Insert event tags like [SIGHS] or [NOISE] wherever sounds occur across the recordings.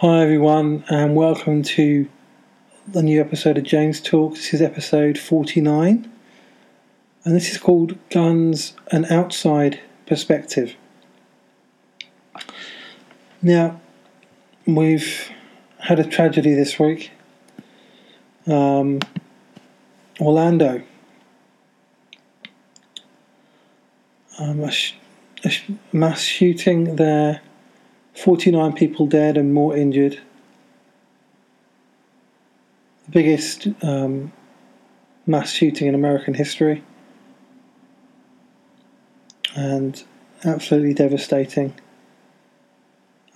Hi, everyone, and welcome to the new episode of James Talk. This is episode 49, and this is called Guns An Outside Perspective. Now, we've had a tragedy this week. Um, Orlando. Um, a, sh- a sh- mass shooting there 49 people dead and more injured. The biggest um, mass shooting in American history. And absolutely devastating.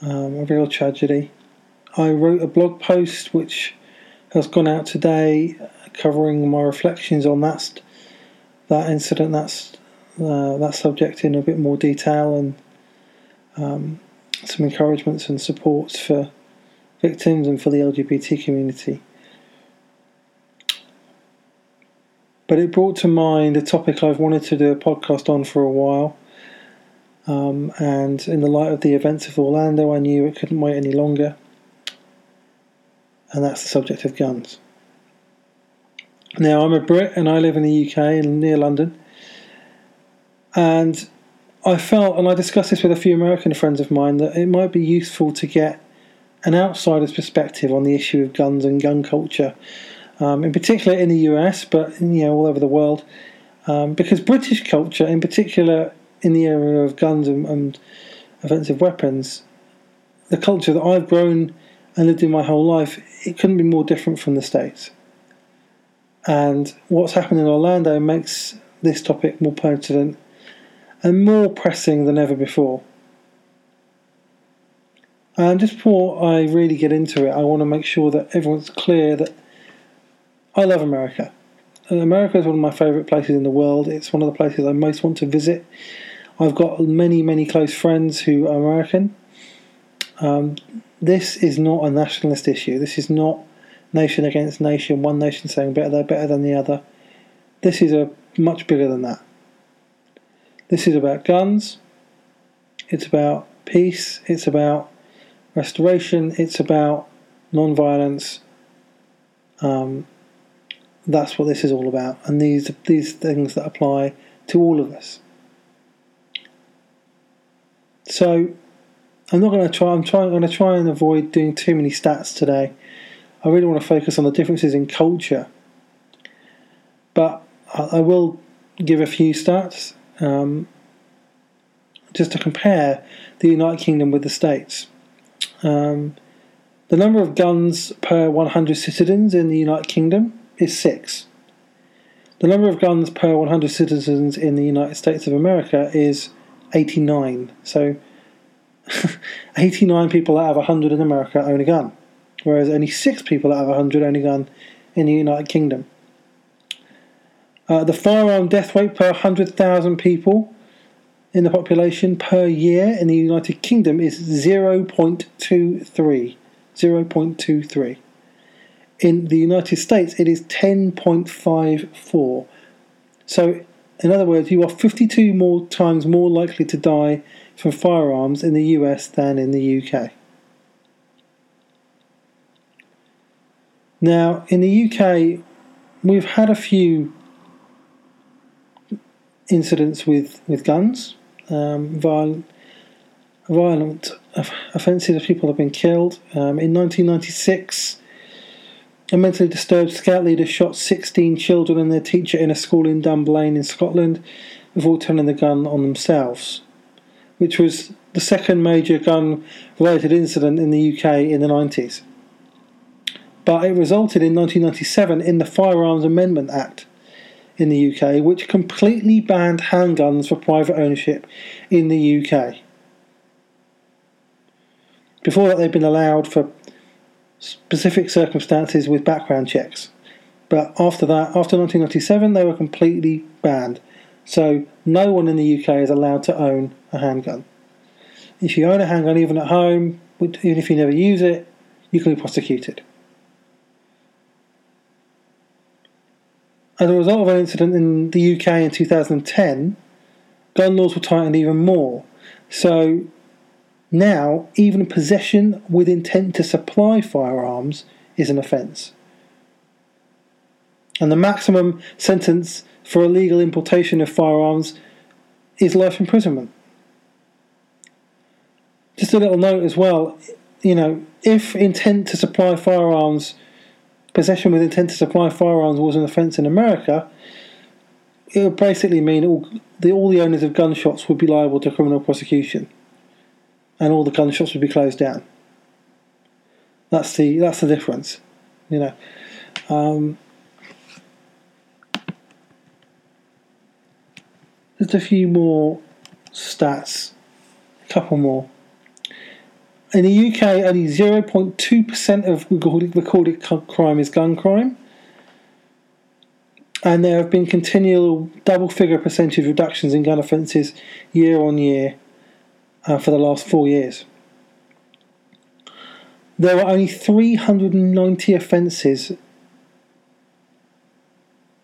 Um, a real tragedy. I wrote a blog post which has gone out today covering my reflections on that that incident, that's uh, that subject in a bit more detail and um, some encouragements and supports for victims and for the LGBT community. But it brought to mind a topic I've wanted to do a podcast on for a while. Um, and in the light of the events of Orlando, I knew it couldn't wait any longer. And that's the subject of guns. Now, I'm a Brit and I live in the UK near London. And I felt, and I discussed this with a few American friends of mine, that it might be useful to get an outsider's perspective on the issue of guns and gun culture, um, in particular in the US, but you know all over the world, um, because British culture, in particular in the area of guns and, and offensive weapons, the culture that I've grown and lived in my whole life, it couldn't be more different from the States. And what's happened in Orlando makes this topic more pertinent and more pressing than ever before. And just before I really get into it, I want to make sure that everyone's clear that I love America. America is one of my favourite places in the world. It's one of the places I most want to visit. I've got many, many close friends who are American. Um, this is not a nationalist issue. This is not nation against nation, one nation saying better they're better than the other. This is a much bigger than that. This is about guns, it's about peace, it's about restoration, it's about non violence. Um, that's what this is all about, and these these things that apply to all of us. So, I'm not going to try. I'm trying. Going to try and avoid doing too many stats today. I really want to focus on the differences in culture, but I will give a few stats um, just to compare the United Kingdom with the States. Um, the number of guns per 100 citizens in the United Kingdom is six. The number of guns per 100 citizens in the United States of America is 89. So, [LAUGHS] 89 people out of 100 in America own a gun, whereas only six people out of 100 own a gun in the United Kingdom. Uh, the firearm death rate per 100,000 people in the population per year in the United Kingdom is 0.23. 0.23. In the United States, it is 10.54. So, in other words, you are 52 more times more likely to die from firearms in the US than in the UK. Now, in the UK, we've had a few incidents with, with guns, um, violent, violent offences, of people have been killed. Um, in 1996, a mentally disturbed scout leader shot 16 children and their teacher in a school in Dunblane in Scotland before turning the gun on themselves, which was the second major gun related incident in the UK in the 90s. But it resulted in 1997 in the Firearms Amendment Act, in the UK, which completely banned handguns for private ownership in the UK. Before that, they'd been allowed for specific circumstances with background checks. But after that, after 1997, they were completely banned. So no one in the UK is allowed to own a handgun. If you own a handgun, even at home, even if you never use it, you can be prosecuted. As a result of an incident in the UK in 2010, gun laws were tightened even more. So Now, even possession with intent to supply firearms is an offence. And the maximum sentence for illegal importation of firearms is life imprisonment. Just a little note as well, you know, if intent to supply firearms, possession with intent to supply firearms was an offence in America, it would basically mean all the, all the owners of gun shops would be liable to criminal prosecution, and all the gun shops would be closed down. That's the that's the difference, you know. Um, just a few more stats, a couple more. In the UK, only 0.2% of recorded, recorded crime is gun crime and there have been continual double figure percentage reductions in gun offences year on year uh, for the last four years. There were only 390 offences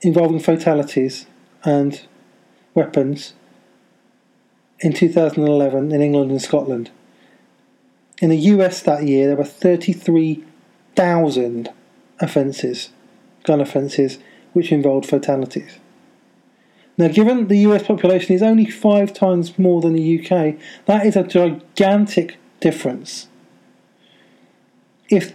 involving fatalities and weapons in 2011 in England and Scotland. In the US that year, there were 33,000 offences, gun offences, which involved fatalities. Now, given the US population is only five times more than the UK, that is a gigantic difference. If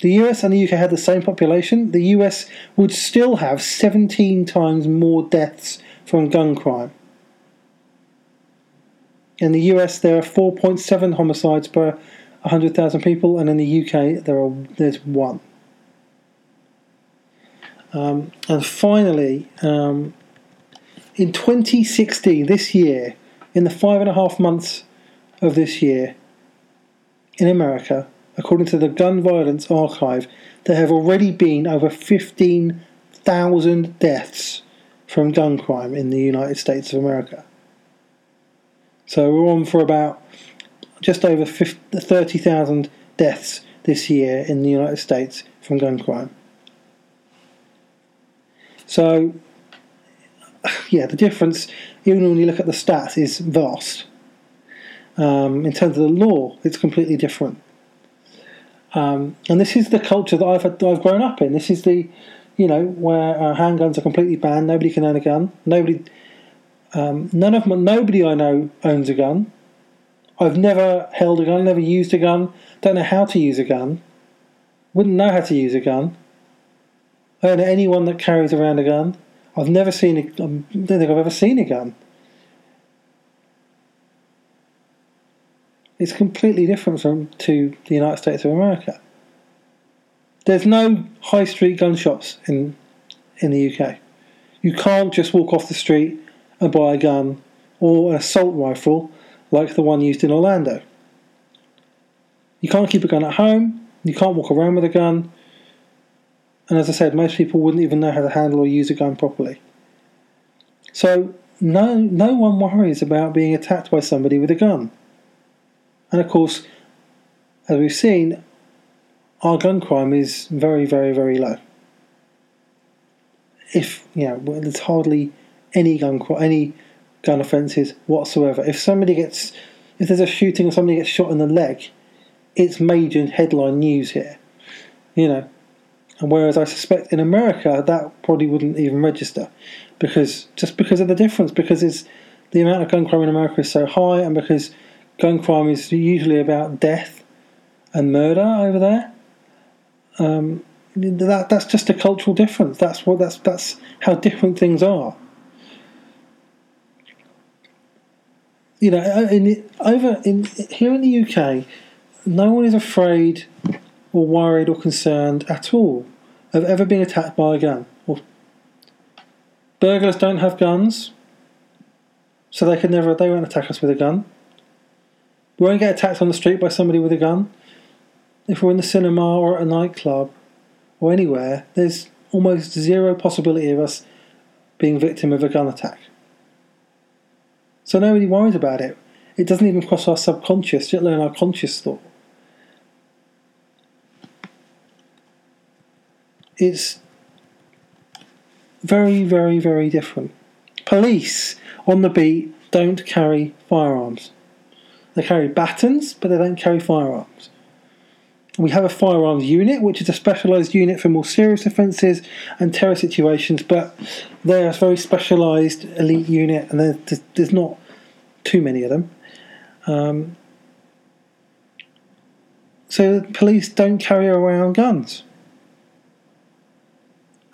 the US and the UK had the same population, the US would still have 17 times more deaths from gun crime. In the US, there are 4.7 homicides per 100,000 people, and in the UK, there are there's one. Um, and finally, um, in 2016, this year, in the five and a half months of this year, in America, according to the Gun Violence Archive, there have already been over 15,000 deaths from gun crime in the United States of America. So we're on for about just over 30,000 deaths this year in the United States from gun crime. So, [SIGHS] yeah, the difference, even when you look at the stats, is vast. Um, in terms of the law, it's completely different. Um, and this is the culture that I've had, I've grown up in. This is the, you know, where uh, handguns are completely banned. Nobody can own a gun. Nobody, um, none of my, nobody I know owns a gun. I've never held a gun, never used a gun. Don't know how to use a gun. Wouldn't know how to use a gun. I don't know anyone that carries around a gun. I've never seen a, I don't think I've ever seen a gun. It's completely different from to the United States of America. There's no high street gun shops in in the UK. You can't just walk off the street and buy a gun or an assault rifle like the one used in Orlando. You can't keep a gun at home. You can't walk around with a gun. And as I said, most people wouldn't even know how to handle or use a gun properly. So no no one worries about being attacked by somebody with a gun. And of course, as we've seen, our gun crime is very, very, very low. If you know, there's hardly any gun crime, any gun offences whatsoever. If somebody gets, if there's a shooting or somebody gets shot in the leg, it's major headline news here. You know, and whereas I suspect in America that probably wouldn't even register, because just because of the difference, because it's the amount of gun crime in America is so high, and because gun crime is usually about death and murder over there. Um, that that's just a cultural difference. That's what that's that's how different things are. You know, uh, in over in here in the UK, no one is afraid or worried or concerned at all of ever being attacked by a gun. Well, burglars don't have guns, so they could never they won't attack us with a gun. We won't get attacked on the street by somebody with a gun. If we're in the cinema or at a nightclub or anywhere, there's almost zero possibility of us being victim of a gun attack. So nobody worries about it. It doesn't even cross our subconscious, let alone our conscious thought. it's very, very, very different. Police on the beat don't carry firearms. They carry batons, but they don't carry firearms. We have a firearms unit, which is a specialised unit for more serious offences and terror situations, but they're a very specialised elite unit, and there's, there's not too many of them. Um, so police don't carry around guns.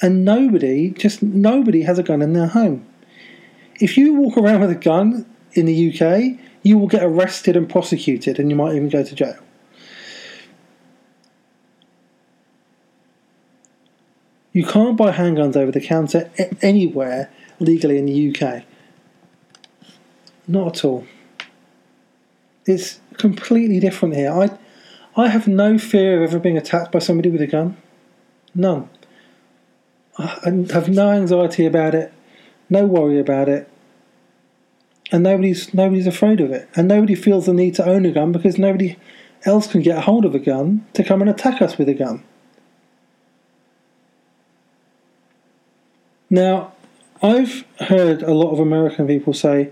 And nobody, just nobody has a gun in their home. If you walk around with a gun in the UK, you will get arrested and prosecuted, and you might even go to jail. You can't buy handguns over the counter anywhere legally in the UK. Not at all. It's completely different here. I, I have no fear of ever being attacked by somebody with a gun. None. I have no anxiety about it, no worry about it, and nobody's nobody's afraid of it, and nobody feels the need to own a gun because nobody else can get hold of a gun to come and attack us with a gun. Now, I've heard a lot of American people say,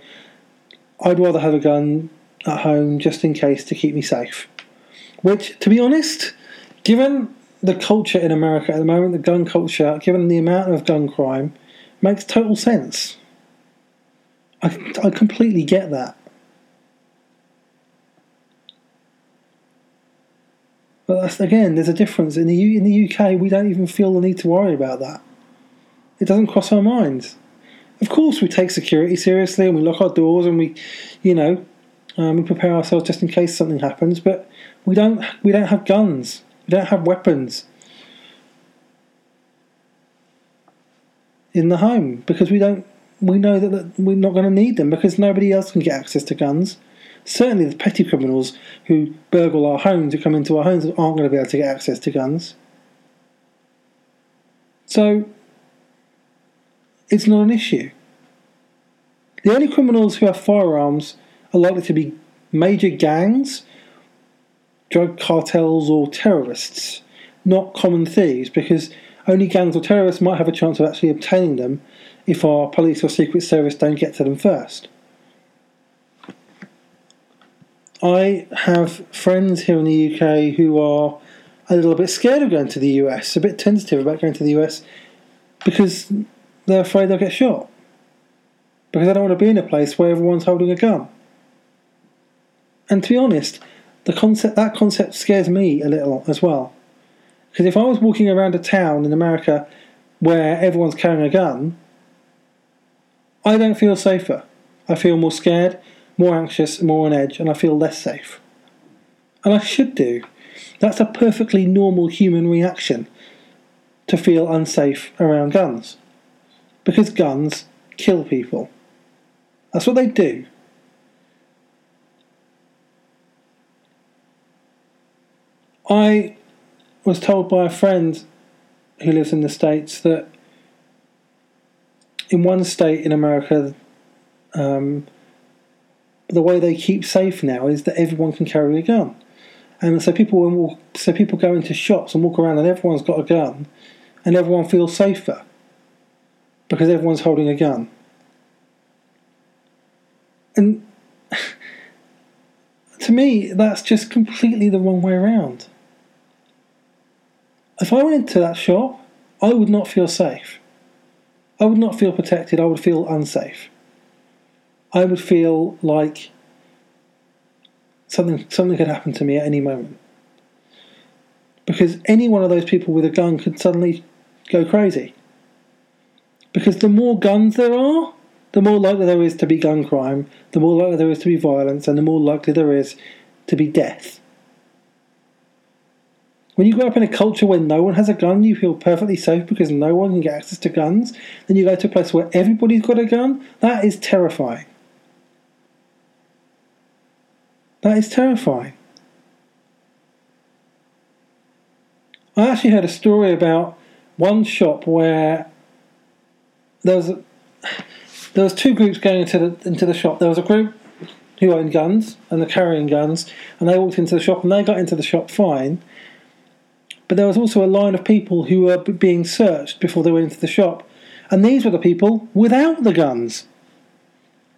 I'd rather have a gun at home just in case to keep me safe. Which, to be honest, given the culture in America at the moment, the gun culture, given the amount of gun crime, makes total sense. I, I completely get that. But again, there's a difference. In the in the UK, we don't even feel the need to worry about that. It doesn't cross our minds. Of course, we take security seriously and we lock our doors and we, you know, um, we prepare ourselves just in case something happens. But we don't we don't have guns. We don't have weapons in the home because we don't. We know that, we're not going to need them because nobody else can get access to guns. Certainly, the petty criminals who burgle our homes, who come into our homes, aren't going to be able to get access to guns. So it's not an issue. The only criminals who have firearms are likely to be major gangs, drug cartels, or terrorists, not common thieves, because only gangs or terrorists might have a chance of actually obtaining them if our police or secret service don't get to them first. I have friends here in the UK who are a little bit scared of going to the US, a bit tentative about going to the US because they're afraid they'll get shot. Because they don't want to be in a place where everyone's holding a gun. And to be honest, the concept that concept scares me a little as well. Because if I was walking around a town in America where everyone's carrying a gun, I don't feel safer. I feel more scared, more anxious, more on edge, and I feel less safe. And I should do. That's a perfectly normal human reaction to feel unsafe around guns because guns kill people. That's what they do. I was told by a friend who lives in the States that in one state in America, um, the way they keep safe now is that everyone can carry a gun. And so people walk, so people go into shops and walk around and everyone's got a gun and everyone feels safer because everyone's holding a gun. And [LAUGHS] to me, that's just completely the wrong way around. If I went into that shop, I would not feel safe. I would not feel protected, I would feel unsafe. I would feel like something something could happen to me at any moment. Because any one of those people with a gun could suddenly go crazy. Because the more guns there are, the more likely there is to be gun crime, the more likely there is to be violence, and the more likely there is to be death. When you grow up in a culture where no one has a gun, you feel perfectly safe because no one can get access to guns. Then you go to a place where everybody's got a gun. That is terrifying. That is terrifying. I actually heard a story about one shop where there was a, there was two groups going into the into the shop. There was a group who owned guns and the carrying guns, and they walked into the shop and they got into the shop fine. But there was also a line of people who were being searched before they went into the shop, and these were the people without the guns.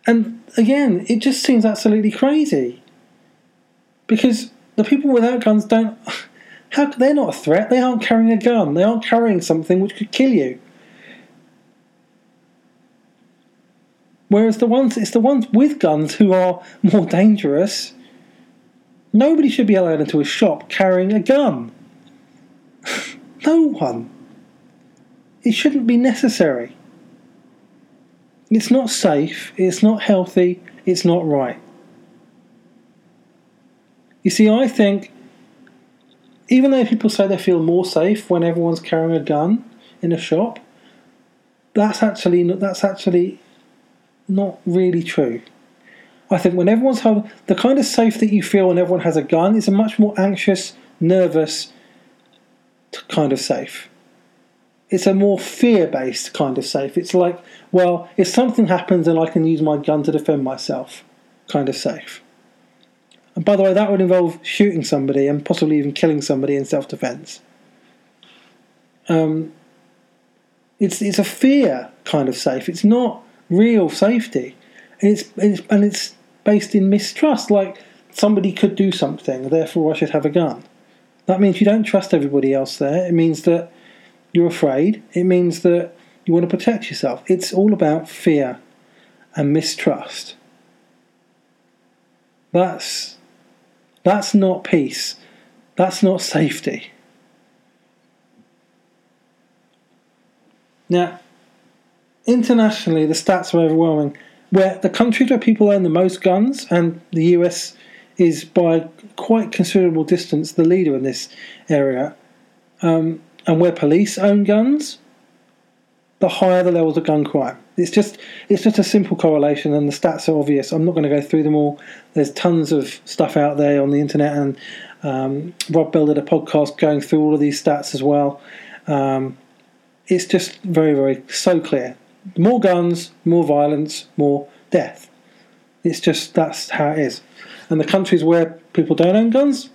And again, it just seems absolutely crazy. Because the people without guns don't. [LAUGHS] How they're not a threat? They aren't carrying a gun. They aren't carrying something which could kill you. Whereas the ones, it's the ones with guns who are more dangerous. Nobody should be allowed into a shop carrying a gun. [LAUGHS] no one. It shouldn't be necessary. It's not safe, it's not healthy, it's not right. You see, I think even though people say they feel more safe when everyone's carrying a gun in a shop, that's actually that's actually not really true. I think when everyone's the kind of safe that you feel when everyone has a gun is a much more anxious, nervous kind of safe. It's a more fear based kind of safe. It's like, well, if something happens then I can use my gun to defend myself kind of safe. And by the way, that would involve shooting somebody and possibly even killing somebody in self defense. Um, it's, it's a fear kind of safe. It's not real safety. And it's, it's, and it's based in mistrust, like somebody could do something, therefore I should have a gun. That means you don't trust everybody else there. It means that you're afraid. It means that you want to protect yourself. It's all about fear and mistrust. That's that's not peace. That's not safety. Now, internationally, the stats are overwhelming. Where the countries where people own the most guns, and the US is by quite considerable distance the leader in this area, um, and where police own guns, the higher the levels of gun crime. It's just it's just a simple correlation, and the stats are obvious. I'm not going to go through them all. There's tons of stuff out there on the internet, and um, Rob Bell did a podcast going through all of these stats as well. Um, it's just very, very so clear. More guns, more violence, more death. It's just that's how it is. And the countries where people don't own guns,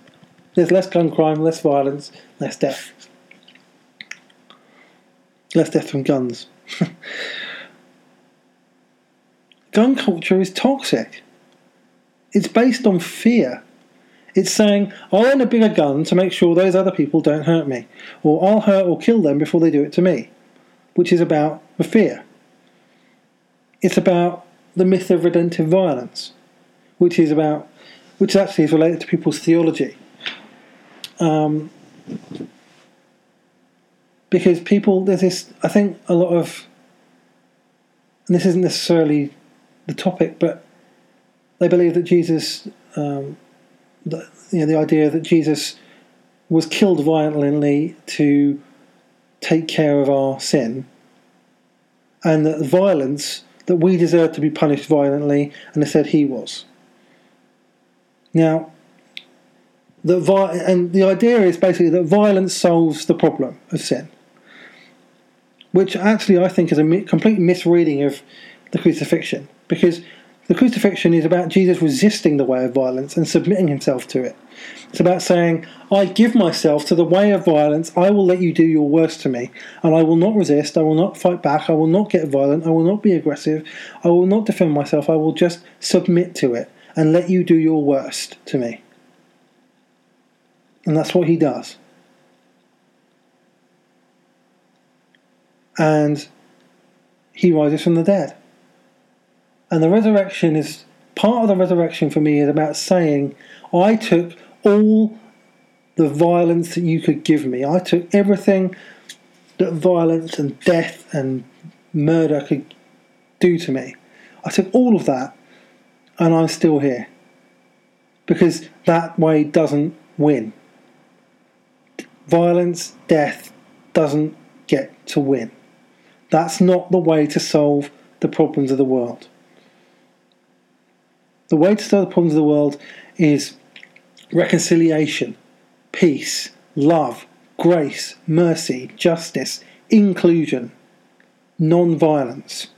there's less gun crime, less violence, less death. Less death from guns. [LAUGHS] gun culture is toxic. It's based on fear. It's saying, I'll own a bigger gun to make sure those other people don't hurt me, or I'll hurt or kill them before they do it to me, which is about the fear. It's about the myth of redemptive violence, which is about, which actually is related to people's theology. Um, because people, there's this, I think a lot of, and this isn't necessarily the topic, but they believe that Jesus, um, the, you know, the idea that Jesus was killed violently to take care of our sin, and that violence that we deserve to be punished violently, and they said he was. Now, the vi- and the idea is basically that violence solves the problem of sin, which actually I think is a mi- complete misreading of the crucifixion, because the crucifixion is about Jesus resisting the way of violence and submitting himself to it. It's about saying, I give myself to the way of violence, I will let you do your worst to me, and I will not resist, I will not fight back, I will not get violent, I will not be aggressive, I will not defend myself, I will just submit to it and let you do your worst to me. And that's what he does. And he rises from the dead. And the resurrection is part of the resurrection for me is about saying, I took all the violence that you could give me. I took everything that violence and death and murder could do to me. I took all of that and I'm still here. Because that way doesn't win. Violence, death doesn't get to win. That's not the way to solve the problems of the world. The way to solve the problems of the world is reconciliation, peace, love, grace, mercy, justice, inclusion, non violence.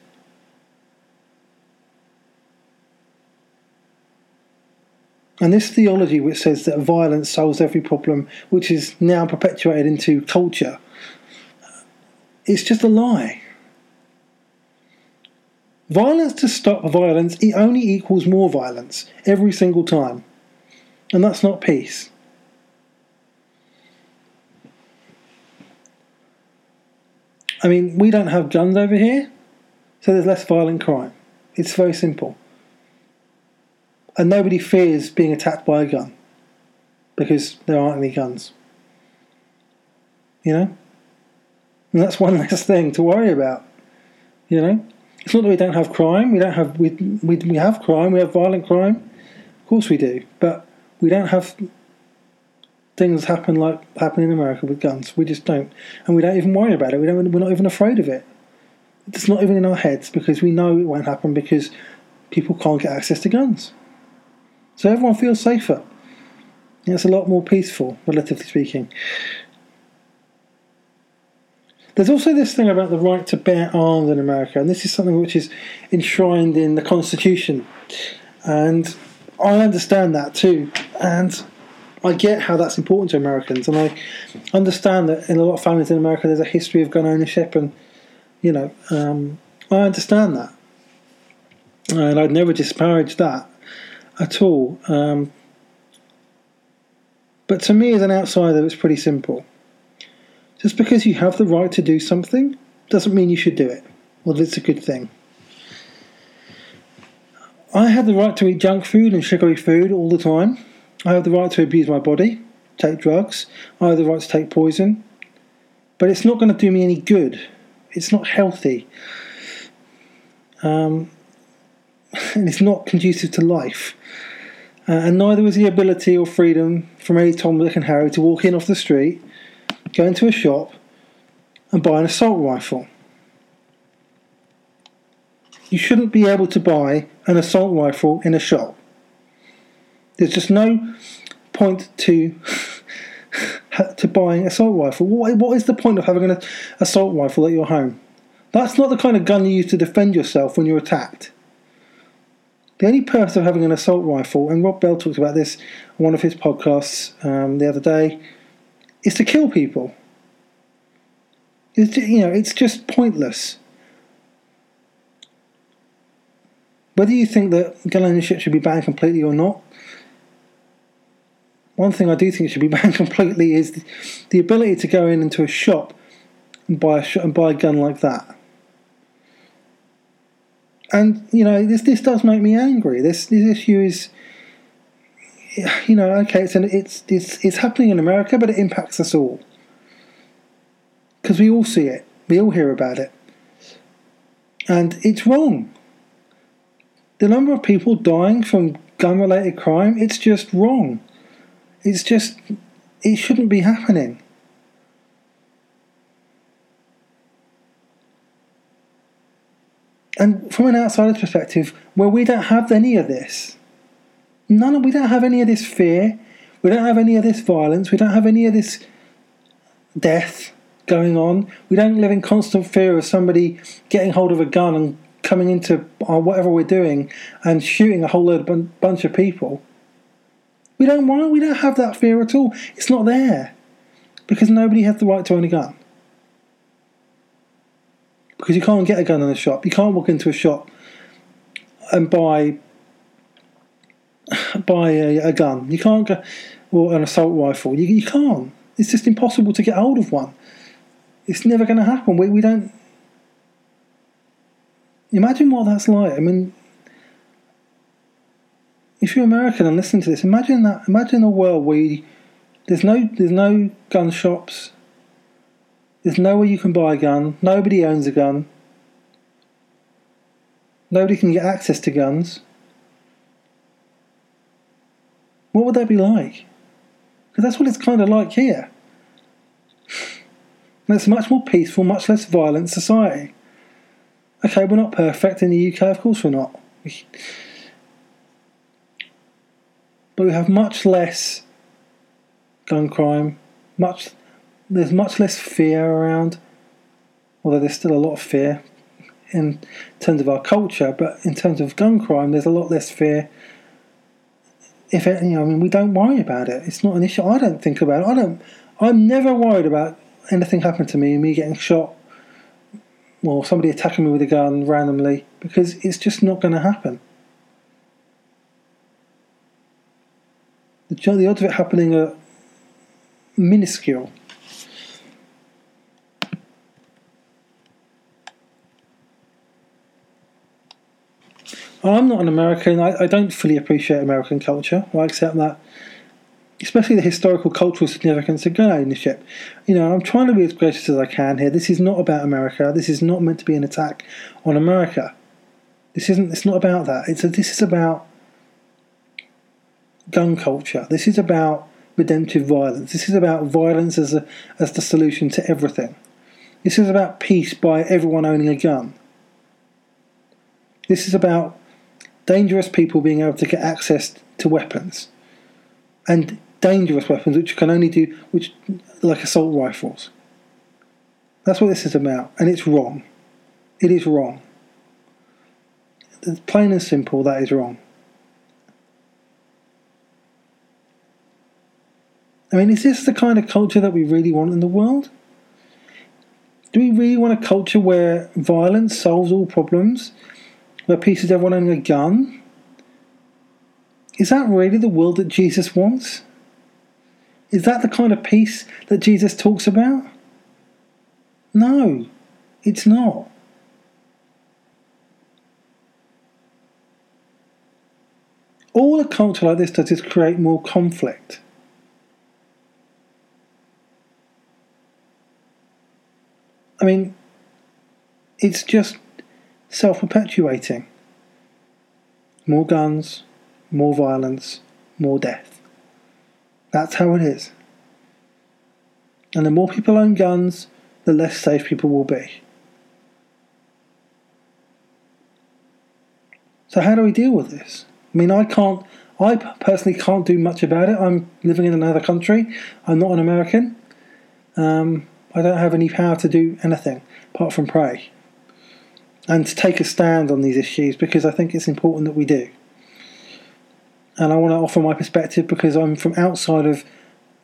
And this theology, which says that violence solves every problem, which is now perpetuated into culture, it's just a lie. Violence to stop violence it only equals more violence every single time. And that's not peace. I mean, we don't have guns over here, so there's less violent crime. It's very simple. And nobody fears being attacked by a gun because there aren't any guns. You know? And that's one [LAUGHS] less thing to worry about. You know? It's not that we don't have crime, we don't have we, we, we have crime, we have violent crime. Of course we do. But we don't have things happen like happen in America with guns. We just don't, and we don't even worry about it. We don't. We're not even afraid of it. It's not even in our heads because we know it won't happen because people can't get access to guns. So everyone feels safer. It's a lot more peaceful, relatively speaking. There's also this thing about the right to bear arms in America, and this is something which is enshrined in the Constitution. And I understand that too. And I get how that's important to Americans, and I understand that in a lot of families in America there's a history of gun ownership, and you know, um, I understand that, and I'd never disparage that at all. Um, but to me, as an outsider, it's pretty simple. Just because you have the right to do something doesn't mean you should do it, or that it's a good thing. I have the right to eat junk food and sugary food all the time I have the right to abuse my body, take drugs, I have the right to take poison, but it's not going to do me any good. It's not healthy. Um, [LAUGHS] and it's not conducive to life. Uh, and neither is the ability or freedom from any Tom, Dick, and Harry to walk in off the street, go into a shop, and buy an assault rifle. You shouldn't be able to buy an assault rifle in a shop. There's just no point to [LAUGHS] to buying assault rifle. What, what is the point of having an assault rifle at your home? That's not the kind of gun you use to defend yourself when you're attacked. The only purpose of having an assault rifle, and Rob Bell talked about this on one of his podcasts um, the other day, is to kill people. It's, you know, it's just pointless. Whether you think that gun ownership should be banned completely or not, one thing I do think should be [LAUGHS] banned completely is the ability to go in into a shop and buy a sh- and buy a gun like that. And you know this this does make me angry. This this issue is, you know, okay, it's it's it's it's happening in America, but it impacts us all because we all see it, we all hear about it, and it's wrong. The number of people dying from gun-related crime, it's just wrong. It's just, it shouldn't be happening. And from an outsider's perspective, where we don't have any of this, none we don't have any of this fear, we don't have any of this violence, we don't have any of this death going on. We don't live in constant fear of somebody getting hold of a gun and coming into whatever we're doing and shooting a whole load of bunch of people. We don't want. We don't have that fear at all. It's not there because nobody has the right to own a gun. Because you can't get a gun in a shop. You can't walk into a shop and buy buy a, a gun. You can't go or an assault rifle. You, you can't. It's just impossible to get hold of one. It's never going to happen. We we don't. Imagine what that's like. I mean, if you're American and listen to this, imagine that. Imagine a world where you, there's no there's no gun shops. There's nowhere you can buy a gun. Nobody owns a gun. Nobody can get access to guns. What would that be like? Because that's what it's kind of like here. And it's a much more peaceful, much less violent society. Okay, we're not perfect in the UK, of course we're not but we have much less gun crime. Much there's much less fear around, although there's still a lot of fear in terms of our culture. But in terms of gun crime, there's a lot less fear. If it, you know, I mean, we don't worry about it. It's not an issue. I don't think about it. I don't. I'm never worried about anything happening to me, and me getting shot, or somebody attacking me with a gun randomly, because it's just not going to happen. The, the odds of it happening are minuscule. I'm not an American. I, I don't fully appreciate American culture. I accept that, especially the historical cultural significance of gun ownership. You know, I'm trying to be as gracious as I can here. This is not about America. This is not meant to be an attack on America. This isn't. It's not about that. It's a, this is about gun culture. This is about redemptive violence. This is about violence as a, as the solution to everything. This is about peace by everyone owning a gun. This is about dangerous people being able to get access to weapons. And dangerous weapons which can only do which like assault rifles. That's what this is about and it's wrong. It is wrong. It's plain and simple that is wrong. I mean, is this the kind of culture that we really want in the world? Do we really want a culture where violence solves all problems is everyone owning a gun? Is that really the world that Jesus wants? Is that the kind of peace that Jesus talks about? No, it's not. All a culture like this does is create more conflict. I mean, it's just self perpetuating. More guns, more violence, more death. That's how it is. And the more people own guns, the less safe people will be. So, how do we deal with this? I mean, I can't, I personally can't do much about it. I'm living in another country, I'm not an American. Um, I don't have any power to do anything apart from pray and to take a stand on these issues because I think it's important that we do. And I want to offer my perspective because I'm from outside of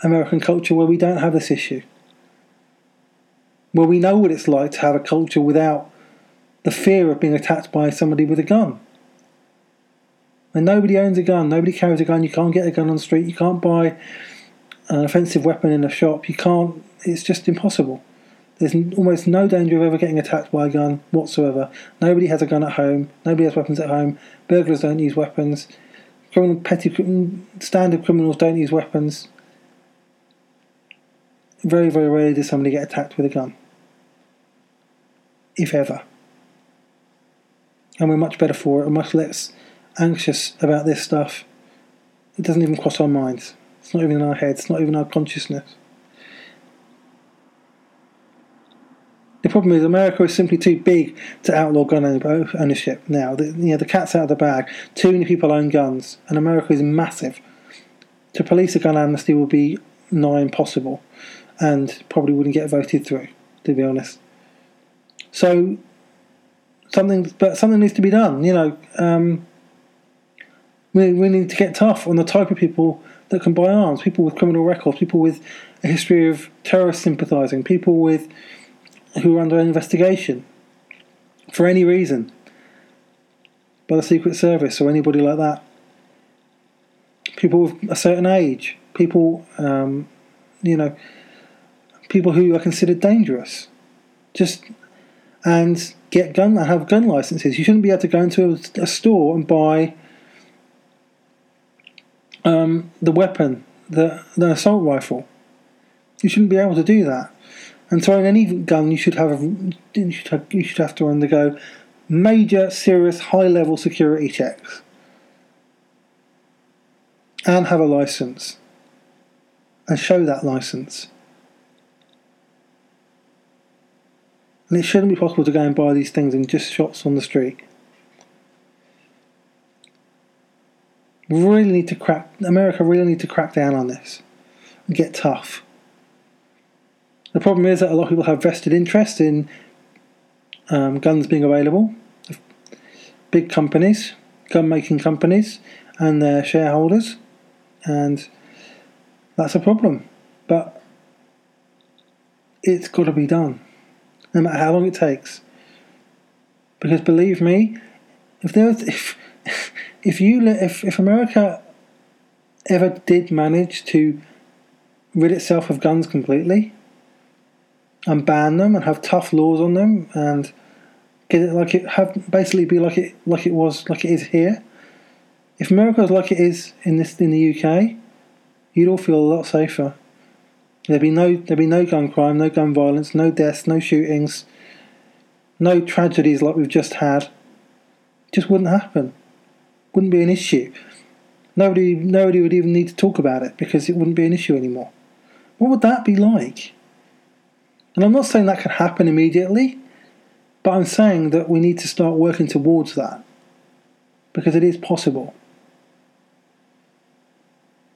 American culture where we don't have this issue. Where we know what it's like to have a culture without the fear of being attacked by somebody with a gun. And nobody owns a gun, nobody carries a gun, you can't get a gun on the street, you can't buy an offensive weapon in a shop, you can't, it's just impossible. There's almost no danger of ever getting attacked by a gun whatsoever. Nobody has a gun at home. Nobody has weapons at home. Burglars don't use weapons. Criminal, petty, standard criminals don't use weapons. Very, very rarely does somebody get attacked with a gun. If ever. And we're much better for it and much less anxious about this stuff. It doesn't even cross our minds. It's not even in our heads. It's not even our consciousness. The problem is America is simply too big to outlaw gun ownership now. The, you know, the cat's out of the bag. Too many people own guns, and America is massive. To police a gun amnesty would be nigh impossible, and probably wouldn't get voted through. To be honest, so something, but something needs to be done. You know, um, we we need to get tough on the type of people that can buy arms. People with criminal records, people with a history of terrorist sympathising, people with who are under investigation for any reason by the Secret Service or anybody like that. People with a certain age, people, um, you know, people who are considered dangerous, just and get gun and have gun licenses. You shouldn't be able to go into a, a store and buy um, the weapon, the the assault rifle. You shouldn't be able to do that. And in any gun, you should have you should have, you should have to undergo major, serious, high-level security checks and have a license and show that license. And it shouldn't be possible to go and buy these things in just shops on the street. We really need to crack. America really need to crack down on this and get tough. The problem is that a lot of people have vested interest in um, guns being available. Big companies, gun making companies, and their shareholders, and that's a problem. But it's got to be done, no matter how long it takes. Because believe me, if there was, if if you if if America ever did manage to rid itself of guns completely and ban them and have tough laws on them and get it like it have basically be like it like it was like it is here. If America was like it is in this in the UK, you'd all feel a lot safer. There'd be no there'd be no gun crime, no gun violence, no deaths, no shootings, no tragedies like we've just had. It just wouldn't happen. Wouldn't be an issue. Nobody nobody would even need to talk about it because it wouldn't be an issue anymore. What would that be like? And I'm not saying that can happen immediately, but I'm saying that we need to start working towards that because it is possible.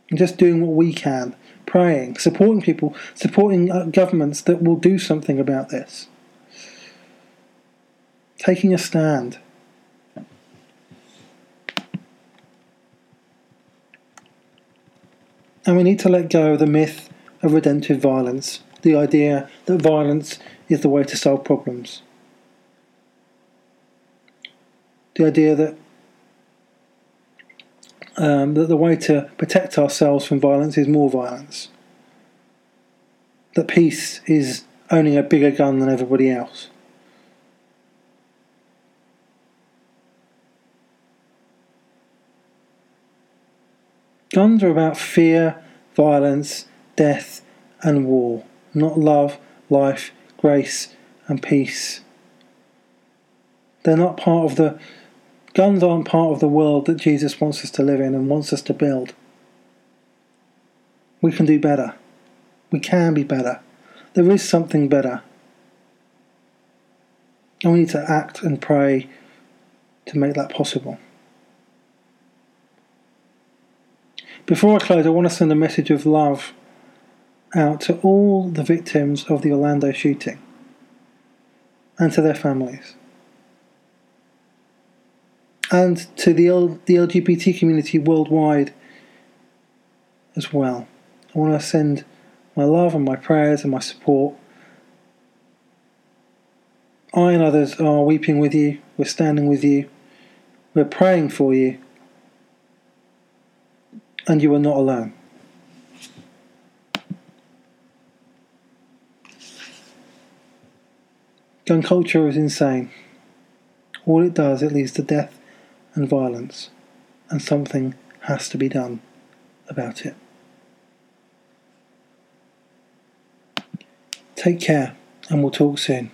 And just doing what we can, praying, supporting people, supporting uh, governments that will do something about this, taking a stand. And we need to let go of the myth of redemptive violence, the idea that violence is the way to solve problems. The idea that um, that the way to protect ourselves from violence is more violence. That peace is owning a bigger gun than everybody else. Guns are about fear, violence, death, and war, not love, life, grace, and peace. They're not part of the. Guns aren't part of the world that Jesus wants us to live in and wants us to build. We can do better. We can be better. There is something better. And we need to act and pray to make that possible. Before I close, I want to send a message of love out to all the victims of the Orlando shooting and to their families. And to the, L- the LGBT community worldwide as well. I want to send my love and my prayers and my support. I and others are weeping with you, we're standing with you, we're praying for you and you are not alone. Gun culture is insane. All it does, it leads to death and violence, and something has to be done about it. Take care, and we'll talk soon.